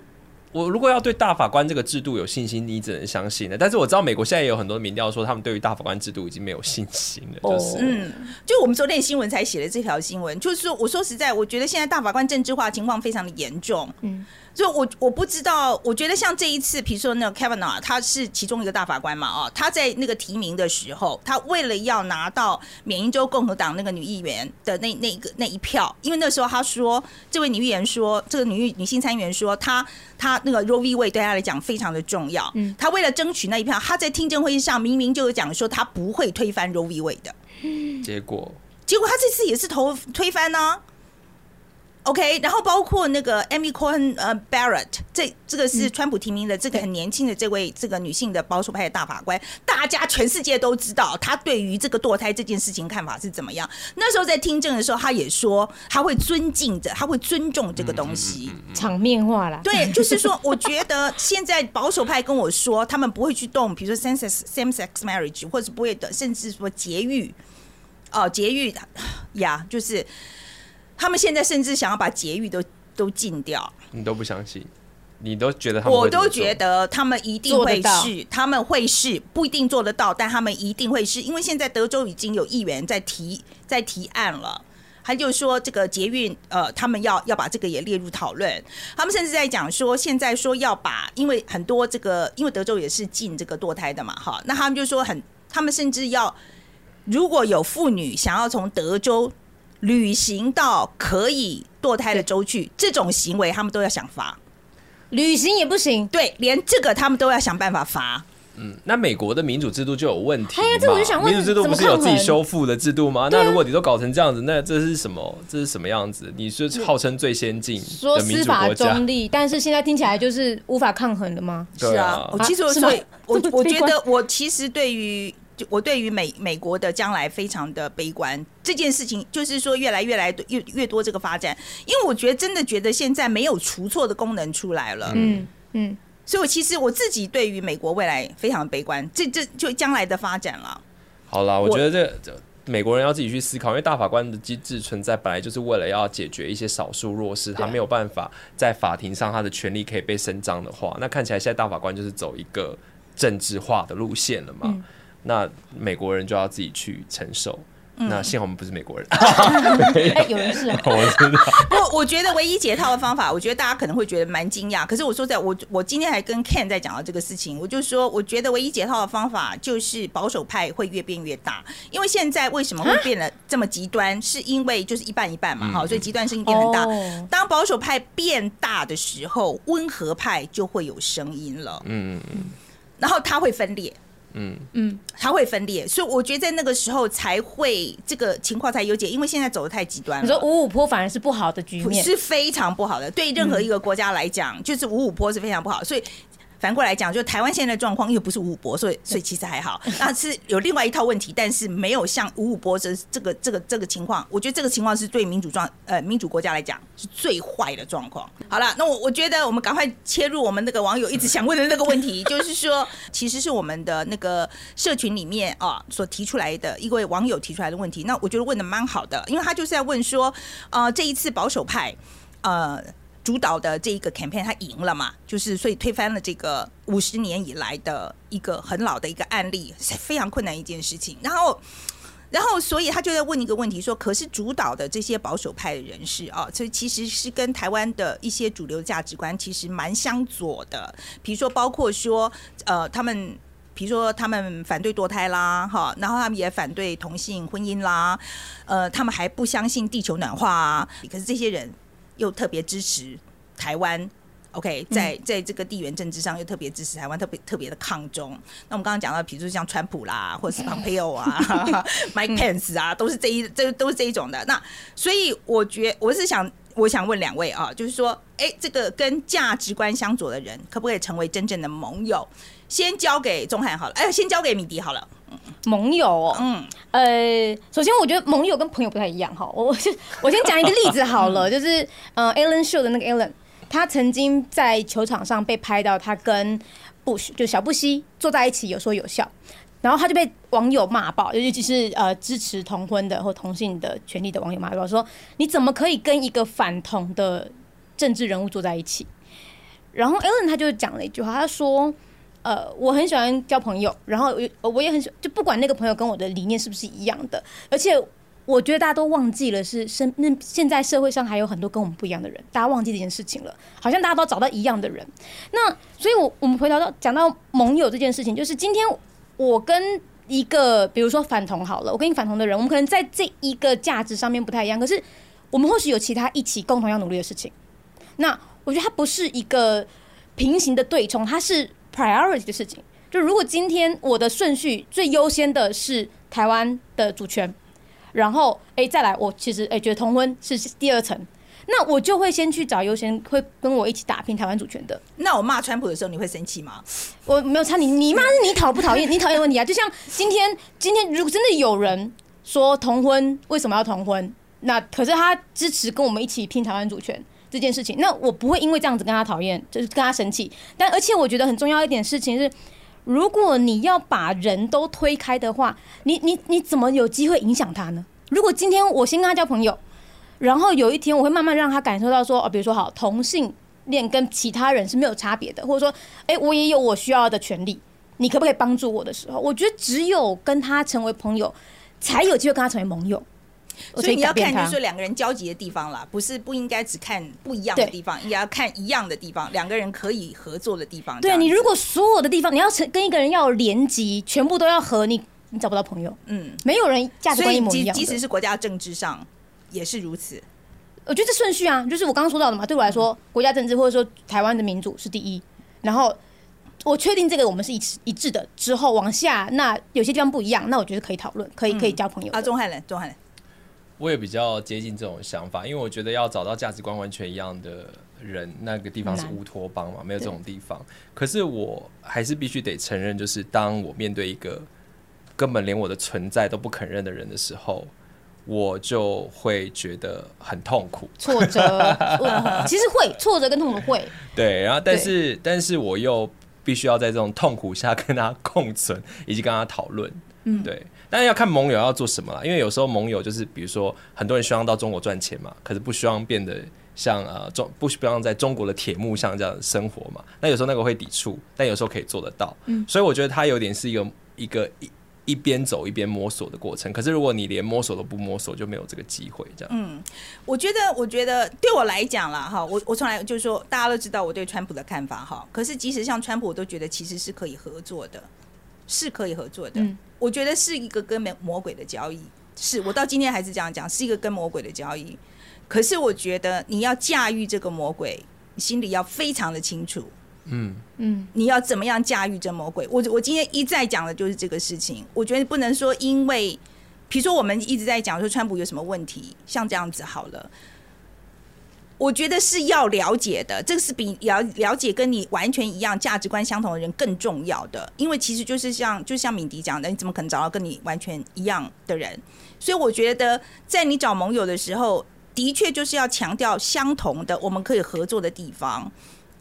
我如果要对大法官这个制度有信心，你只能相信了。但是我知道美国现在也有很多民调说，他们对于大法官制度已经没有信心了。就是，嗯，就我们昨天新闻才写了这条新闻，就是说，我说实在，我觉得现在大法官政治化情况非常的严重。嗯，所以我我不知道，我觉得像这一次，比如说那个 Kavanaugh，他是其中一个大法官嘛，哦，他在那个提名的时候，他为了要拿到缅因州共和党那个女议员的那那个那一票，因为那时候他说，这位女议员说，这个女女性参议员说，她她那个 Roe v. Wade 对她来讲非常的重要，嗯，她为了争取那一票，她在听证会议上明明就有讲说，她不会推翻 Roe v. Wade 的。结果结果她这次也是投推翻呢、OK，然后包括那个 Amy Cohen 呃 Barrett，这这个是川普提名的这个很年轻的这位这个女性的保守派的大法官，大家全世界都知道她对于这个堕胎这件事情看法是怎么样。那时候在听证的时候，她也说她会尊敬着，她会尊重这个东西。场面化啦。对，就是说，我觉得现在保守派跟我说，他们不会去动，比如说 same sex same sex marriage，或者不会的，甚至说节育，哦，节育呀，就是他们现在甚至想要把节育都都禁掉。你都不相信，你都觉得他们我都觉得他们一定会是，他们会是不一定做得到，但他们一定会是，因为现在德州已经有议员在提在提案了。他就说这个捷运，呃，他们要要把这个也列入讨论。他们甚至在讲说，现在说要把，因为很多这个，因为德州也是禁这个堕胎的嘛，哈，那他们就说很，他们甚至要，如果有妇女想要从德州旅行到可以堕胎的州去，这种行为他们都要想罚。旅行也不行。对，连这个他们都要想办法罚。嗯，那美国的民主制度就有问题哎呀这我就想问民主制度不是有自己修复的制度吗？那如果你都搞成这样子，那这是什么？这是什么样子？你是号称最先进说的民司法主国家中，立，但是现在听起来就是无法抗衡的吗？是啊我其实所以，我我觉得我其实对于。就我对于美美国的将来非常的悲观，这件事情就是说越来越来越越多这个发展，因为我觉得真的觉得现在没有除错的功能出来了，嗯嗯，所以我其实我自己对于美国未来非常悲观，这这就将来的发展了。好啦，我我觉得这这美国人要自己去思考，因为大法官的机制存在，本来就是为了要解决一些少数弱势，他没有办法在法庭上他的权利可以被伸张的话，那看起来现在大法官就是走一个政治化的路线了嘛。嗯那美国人就要自己去承受。嗯那幸好我们不是美国人，哎，有人是啊，我知道。我我觉得唯一解套的方法，我觉得大家可能会觉得蛮惊讶。可是我说在，我我今天还跟 Ken 在讲到这个事情，我就说，我觉得唯一解套的方法就是保守派会越变越大。因为现在为什么会变得这么极端，是因为就是一半一半嘛，哈、所以极端声音变很大。哦当保守派变大的时候，温和派就会有声音了，嗯嗯然后它会分裂。嗯，嗯，它会分裂，所以我觉得在那个时候才会这个情况才有解，因为现在走的太极端了。你说五五坡反而是不好的局面，是非常不好的，对任何一个国家来讲，就是五五坡是非常不好，所以。反过来讲，就台湾现在的状况，因为不是五五波，所以所以其实还好。那是有另外一套问题，但是没有像五五波这这个这个这个情况。我觉得这个情况是对民主状呃民主国家来讲是最坏的状况。好了，那我我觉得我们赶快切入我们那个网友一直想问的那个问题，就是说，其实是我们的那个社群里面啊所提出来的一位网友提出来的问题。那我觉得问的蛮好的，因为他就是在问说，呃，这一次保守派呃。主导的这一个 campaign，他赢了嘛？就是所以推翻了这个五十年以来的一个很老的一个案例，是非常困难一件事情。然后，然后，所以他就在问一个问题说：，可是主导的这些保守派的人士啊，所以其实是跟台湾的一些主流价值观其实蛮相左的。比如说，包括说，呃，他们。比如说，他们反对堕胎啦，哈，然后他们也反对同性婚姻啦，呃，他们还不相信地球暖化啊。可是这些人又特别支持台湾。OK，在在这个地缘政治上又特别支持台湾，特别特别的抗中。那我们刚刚讲到，比如说像川普啦，或者是 Pompeo 啊、Mike Pence 啊，都是这一这都是这一种的。那所以我觉我是想，我想问两位啊，就是说，哎，这个跟价值观相左的人，可不可以成为真正的盟友？先交给钟汉好了，哎，先交给米迪好了。盟友。哦，嗯，呃，首先我觉得盟友跟朋友不太一样哈，我我先我先讲一个例子好了，就是呃，Alan Show 的那个 Alan，他曾经在球场上被拍到他跟布什就小布希坐在一起，有说有笑，然后他就被网友骂爆，尤其是呃支持同婚的或同性的权利的网友骂爆，说你怎么可以跟一个反同的政治人物坐在一起？然后 Ellen 他就讲了一句话，他说：“呃，我很喜欢交朋友，然后我也很喜，就不管那个朋友跟我的理念是不是一样的，而且我觉得大家都忘记了是身那现在社会上还有很多跟我们不一样的人，大家忘记这件事情了，好像大家都找到一样的人。那所以我，我们回头到讲到盟友这件事情，就是今天我跟一个比如说反同好了，我跟你反同的人，我们可能在这一个价值上面不太一样，可是我们或许有其他一起共同要努力的事情。那我觉得它不是一个平行的对冲，它是 priority 的事情。就如果今天我的顺序最优先的是台湾的主权，然后哎再来，我其实哎觉得同婚是第二层，那我就会先去找优先会跟我一起打拼台湾主权的。那我骂川普的时候，你会生气吗？我没有差你，你骂是你讨不讨厌？你讨厌问题啊？就像今天今天如果真的有人说同婚为什么要同婚，那可是他支持跟我们一起拼台湾主权。这件事情，那我不会因为这样子跟他讨厌，就是跟他生气。但而且我觉得很重要一点事情是，如果你要把人都推开的话，你你你怎么有机会影响他呢？如果今天我先跟他交朋友，然后有一天我会慢慢让他感受到说，哦，比如说好同性恋跟其他人是没有差别的，或者说，哎，我也有我需要的权利，你可不可以帮助我的时候，我觉得只有跟他成为朋友，才有机会跟他成为盟友。所以你要看，就是说两个人交集的地方啦，不是不应该只看不一样的地方，应该要看一样的地方，两个人可以合作的地方。对你，如果所有的地方你要成跟一个人要连接，全部都要和你，你找不到朋友。嗯，没有人价值观一模一样。即使是国家政治上也是如此。我觉得这顺序啊，就是我刚刚说到的嘛。对我来说，国家政治或者说台湾的民主是第一，然后我确定这个我们是一一致的之后往下，那有些地方不一样，那我觉得可以讨论，可以可以交朋友。啊，钟汉人，钟汉人。我也比较接近这种想法，因为我觉得要找到价值观完全一样的人，那个地方是乌托邦嘛，没有这种地方。可是我还是必须得承认，就是当我面对一个根本连我的存在都不肯认的人的时候，我就会觉得很痛苦、挫折。其实会挫折跟痛苦会。对，然后但是但是我又必须要在这种痛苦下跟他共存，以及跟他讨论。嗯，对。但是要看盟友要做什么啦，因为有时候盟友就是，比如说很多人希望到中国赚钱嘛，可是不希望变得像呃中不希望在中国的铁幕上这样生活嘛。那有时候那个会抵触，但有时候可以做得到。嗯，所以我觉得它有点是一个一个一一边走一边摸索的过程。可是如果你连摸索都不摸索，就没有这个机会。这样，嗯，我觉得我觉得对我来讲啦，哈，我我从来就是说大家都知道我对川普的看法哈，可是即使像川普，我都觉得其实是可以合作的。是可以合作的，我觉得是一个跟魔鬼的交易。是我到今天还是这样讲，是一个跟魔鬼的交易。可是我觉得你要驾驭这个魔鬼，你心里要非常的清楚。嗯嗯，你要怎么样驾驭这魔鬼？我我今天一再讲的就是这个事情。我觉得不能说因为，比如说我们一直在讲说川普有什么问题，像这样子好了。我觉得是要了解的，这个是比了了解跟你完全一样价值观相同的人更重要的，因为其实就是像就像敏迪讲的，你怎么可能找到跟你完全一样的人？所以我觉得在你找盟友的时候，的确就是要强调相同的，我们可以合作的地方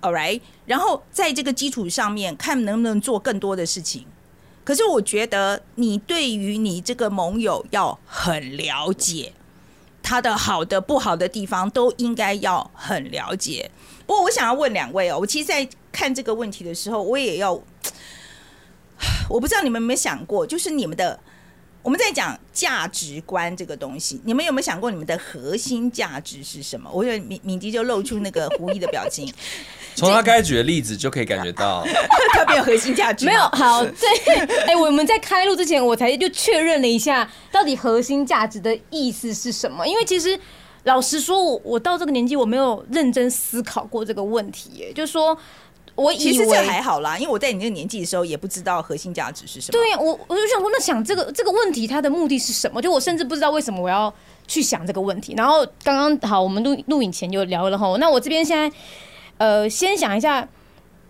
，All right，然后在这个基础上面看能不能做更多的事情。可是我觉得你对于你这个盟友要很了解。他的好的、不好的地方都应该要很了解。不过，我想要问两位哦，我其实，在看这个问题的时候，我也要，我不知道你们有没有想过，就是你们的。我们在讲价值观这个东西，你们有没有想过你们的核心价值是什么？我觉得敏敏迪就露出那个狐疑的表情。从他刚才举的例子就可以感觉到，特别有核心价值。没有好，对，哎，我们在开录之前，我才就确认了一下，到底核心价值的意思是什么？因为其实老实说，我我到这个年纪，我没有认真思考过这个问题。哎，就是说。我其实这还好啦，因为我在你那个年纪的时候也不知道核心价值是什么。对呀，我我就想说，那想这个这个问题，它的目的是什么？就我甚至不知道为什么我要去想这个问题。然后刚刚好，我们录录影前就聊了哈。那我这边现在呃，先想一下，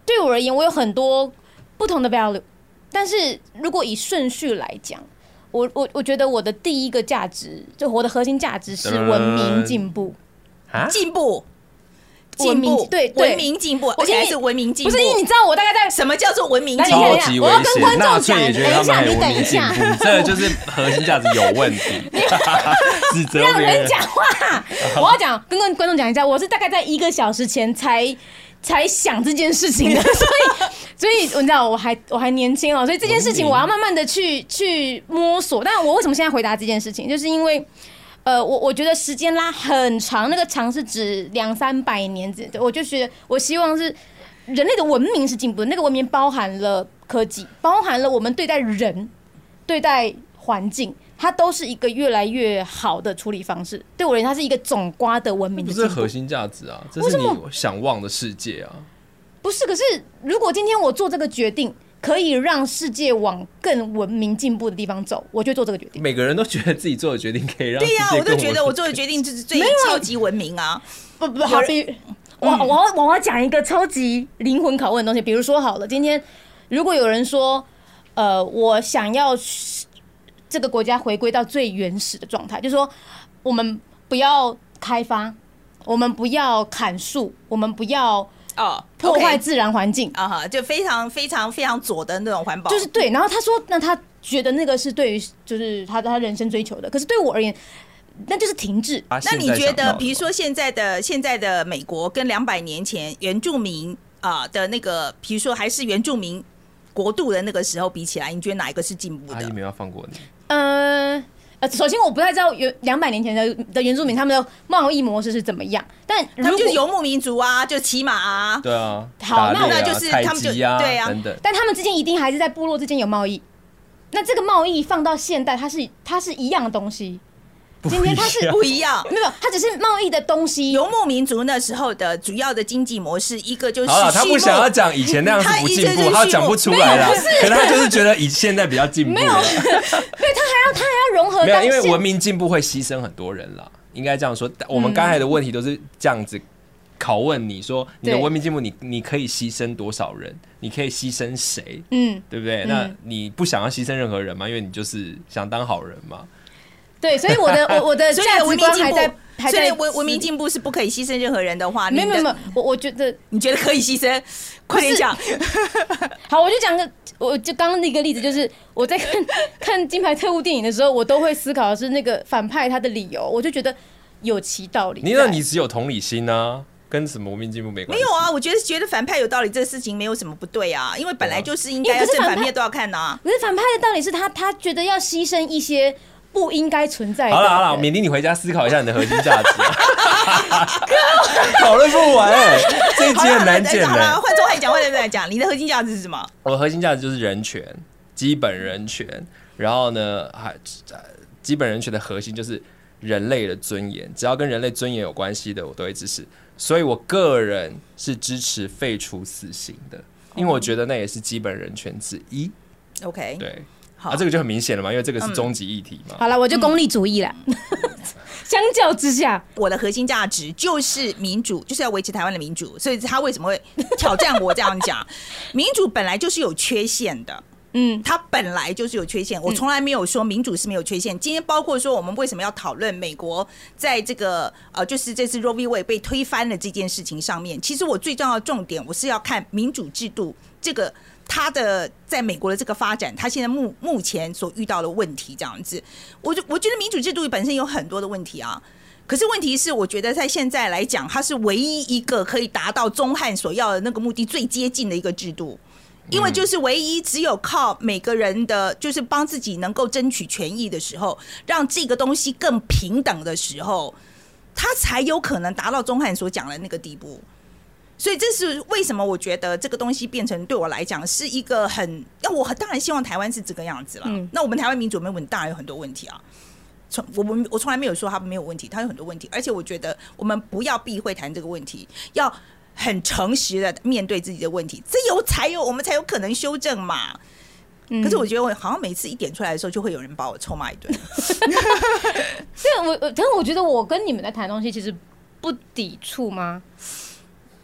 对我而言，我有很多不同的 value，但是如果以顺序来讲，我我我觉得我的第一个价值，就我的核心价值是文明进步。进啊，进步。文明对文明进步，而且还是文明进步。不是，你知道我大概在什么叫做文明进步？我要跟观众讲，等一下，你等一下，这就是核心价值有问题。让人讲话，我要讲跟观观众讲一下，我是大概在一个小时前才才想这件事情的，所以所以你知道我还我还年轻哦，所以这件事情我要慢慢的去去摸索。但我为什么现在回答这件事情，就是因为呃，我我觉得时间拉很长，那个长是指两三百年，这，我就觉得我希望是人类的文明是进步的，那个文明包含了科技，包含了我们对待人、对待环境。它都是一个越来越好的处理方式。对我而言，它是一个总瓜的文明。不是核心价值啊，这是你想望的世界啊。不是，可是如果今天我做这个决定，可以让世界往更文明进步的地方走，我就做这个决定。每个人都觉得自己做的决定可以让对呀，我都觉得我做的决定就是最超级文明啊。不不，好比我我要我要讲一个超级灵魂拷问的东西，比如说好了，今天如果有人说，呃，我想要。这个国家回归到最原始的状态，就是说，我们不要开发，我们不要砍树，我们不要哦破坏自然环境啊哈，就非常非常非常左的那种环保，就是对。然后他说，那他觉得那个是对于就是他他人生追求的，可是对我而言，那就是停滞。那你觉得，比如说现在的现在的美国跟两百年前原住民啊的那个，比如说还是原住民国度的那个时候比起来，你觉得哪一个是进步的？阿姨没有放过你。呃呃，首先我不太知道原两百年前的的原住民他们的贸易模式是怎么样，但他们就是游牧民族啊，就骑马啊，对啊，好，那那就是他们就对啊，等等，但他们之间一定还是在部落之间有贸易，那这个贸易放到现代，它是它是一样的东西。今天它是不一样，没有，它只是贸易的东西。游牧民族那时候的主要的经济模式，一个就是好了，他不想要讲以前那样是不进步，他讲不出来了。可能他就是觉得以现在比较进步。没有，对，他还要融合。没有，因为文明进步会牺牲很多人了，应该这样说。我们刚才的问题都是这样子拷问你说，你的文明进步，你你可以牺牲多少人？你可以牺牲谁？嗯，对不对？那你不想要牺牲任何人吗？因为你就是想当好人嘛。对，所以我的我我的 价值观还在，所以文文明进步是不可以牺牲任何人的话，没有没有，我我觉得你觉得可以牺牲，快点讲。好，我就讲个，我就刚刚那个例子，就是我在看看金牌特务电影的时候，我都会思考的是那个反派他的理由，我就觉得有其道理。你那你只有同理心呢，跟什么文明进步没关系？没有啊，我觉得觉得反派有道理，这个事情没有什么不对啊，因为本来就是应该正反面都要看呐。可是反派的道理是他他觉得要牺牲一些。不应该存在。好了好了，敏迪，你回家思考一下你的核心价值。讨论不完哎，这一集很难剪好了，换周海讲，换再来讲，你的核心价值是什么？我的核心价值就是人权，基本人权。然后呢，还基本人权的核心就是人类的尊严，只要跟人类尊严有关系的，我都会支持。所以我个人是支持废除死刑的，因为我觉得那也是基本人权之一。OK，对。啊，这个就很明显了嘛，因为这个是终极议题嘛。好了，我就功利主义了。相较之下，我的核心价值就是民主，就是要维持台湾的民主。所以他为什么会挑战我这样讲？民主本来就是有缺陷的，嗯，它本来就是有缺陷。我从来没有说民主是没有缺陷。今天包括说我们为什么要讨论美国在这个呃，就是这次 Roe v. Wade 被推翻的这件事情上面，其实我最重要的重点，我是要看民主制度这个。他的在美国的这个发展，他现在目目前所遇到的问题，这样子，我就我觉得民主制度本身有很多的问题啊。可是问题是，我觉得在现在来讲，它是唯一一个可以达到中汉所要的那个目的最接近的一个制度，因为就是唯一只有靠每个人的，就是帮自己能够争取权益的时候，让这个东西更平等的时候，他才有可能达到中汉所讲的那个地步。所以这是为什么？我觉得这个东西变成对我来讲是一个很……那我当然希望台湾是这个样子了。那我们台湾民主没稳，当然有很多问题啊。从我们我从来没有说他没有问题，他有很多问题。而且我觉得我们不要避讳谈这个问题，要很诚实的面对自己的问题，这有才有我们才有可能修正嘛。可是我觉得我好像每次一点出来的时候，就会有人把我臭骂一顿。对，我但是我觉得我跟你们在谈东西，其实不抵触吗？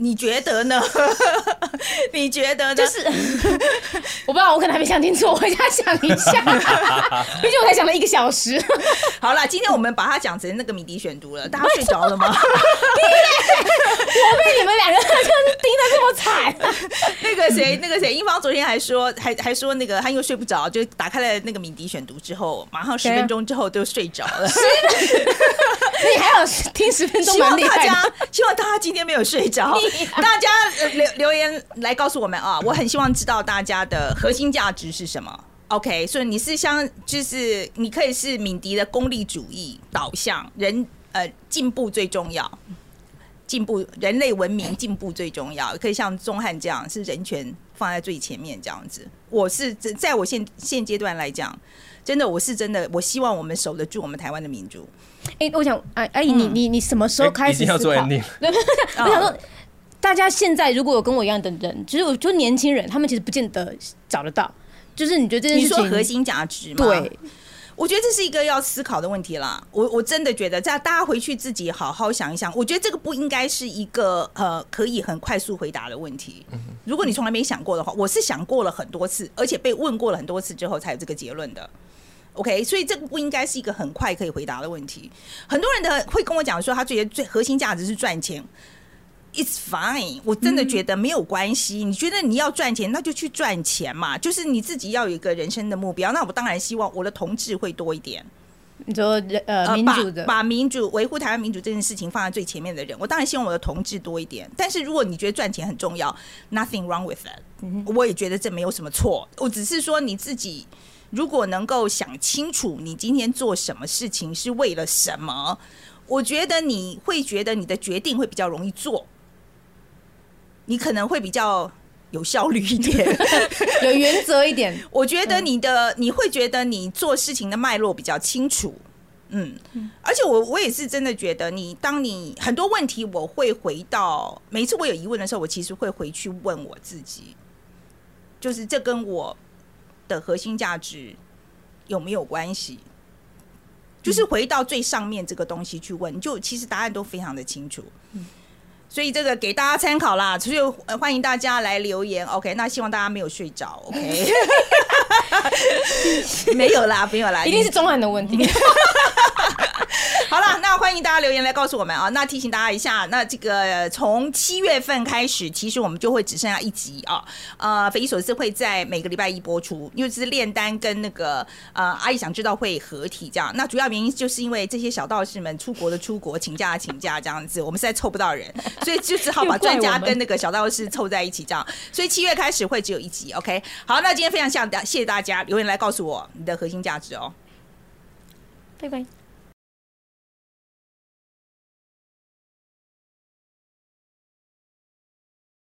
你觉得呢？你觉得呢？就是 我不知道，我可能还没想清楚，我回家想一下。毕竟我才想了一个小时。好了，今天我们把它讲成那个谜底选读了，大家睡着了吗？我被你们两个就是盯得这么惨。那个谁，那个谁，英芳昨天还说，还还说那个他因为睡不着，就打开了那个敏迪选读之后，马上十分钟之后就睡着了。你还有听十分钟，希望大蛮厉害的。家，希望大家今天没有睡着。大家呃留留言来告诉我们啊，我很希望知道大家的核心价值是什么。OK，所以你是相，就是你可以是敏迪的功利主义导向，人呃进步最重要，进步人类文明进步最重要，可以像钟汉这样是人权放在最前面这样子。我是在在我现现阶段来讲，真的我是真的，我希望我们守得住我们台湾的民主。哎、我想，哎、阿姨，你你你什么时候开哎已经要做始思考？ending，我想说，大家现在如果有跟我一样的人，其实我就年轻人，他们其实不见得找得到。就是你觉得这件你事情，说核心价值吗？对，我觉得这是一个要思考的问题啦。我我真的觉得，这样大家回去自己好好想一想。我觉得这个不应该是一个呃可以很快速回答的问题。如果你从来没想过的话，我是想过了很多次，而且被问过了很多次之后才有这个结论的。OK，所以这个不应该是一个很快可以回答的问题。很多人的会跟我讲说，他觉得最核心价值是赚钱。It's fine，我真的觉得没有关系。你觉得你要赚钱，那就去赚钱嘛。就是你自己要有一个人生的目标。那我当然希望我的同志会多一点，你说呃民主的，把民主维护台湾民主这件事情放在最前面的人，我当然希望我的同志多一点。但是如果你觉得赚钱很重要，nothing wrong with that，我也觉得这没有什么错。我只是说你自己如果能够想清楚，你今天做什么事情是为了什么，我觉得你会觉得你的决定会比较容易做，你可能会比较有效率一点。有原则一点。我觉得你的、你会觉得你做事情的脉络比较清楚，嗯，而且我我也是真的觉得你，当你很多问题，我会回到每一次我有疑问的时候，我其实会回去问我自己，就是这跟我的核心价值有没有关系？就是回到最上面这个东西去问，就其实答案都非常的清楚。所以这个给大家参考啦，所以呃欢迎大家来留言。OK，那希望大家没有睡着。OK，没有啦，没有啦，一定是中汉的问题。好了，那欢迎大家留言来告诉我们啊。那提醒大家一下，那这个从七月份开始，其实我们就会只剩下一集啊。呃，匪夷所思会在每个礼拜一播出，因为是炼丹跟那个呃阿姨想知道会合体这样。那主要原因就是因为这些小道士们出国的出国，请假的请假这样子，我们实在凑不到人，所以就只好把专家跟那个小道士凑在一起这样。所以七月开始会只有一集，OK 好，那今天非常谢谢大谢谢大家留言来告诉我你的核心价值哦。拜拜。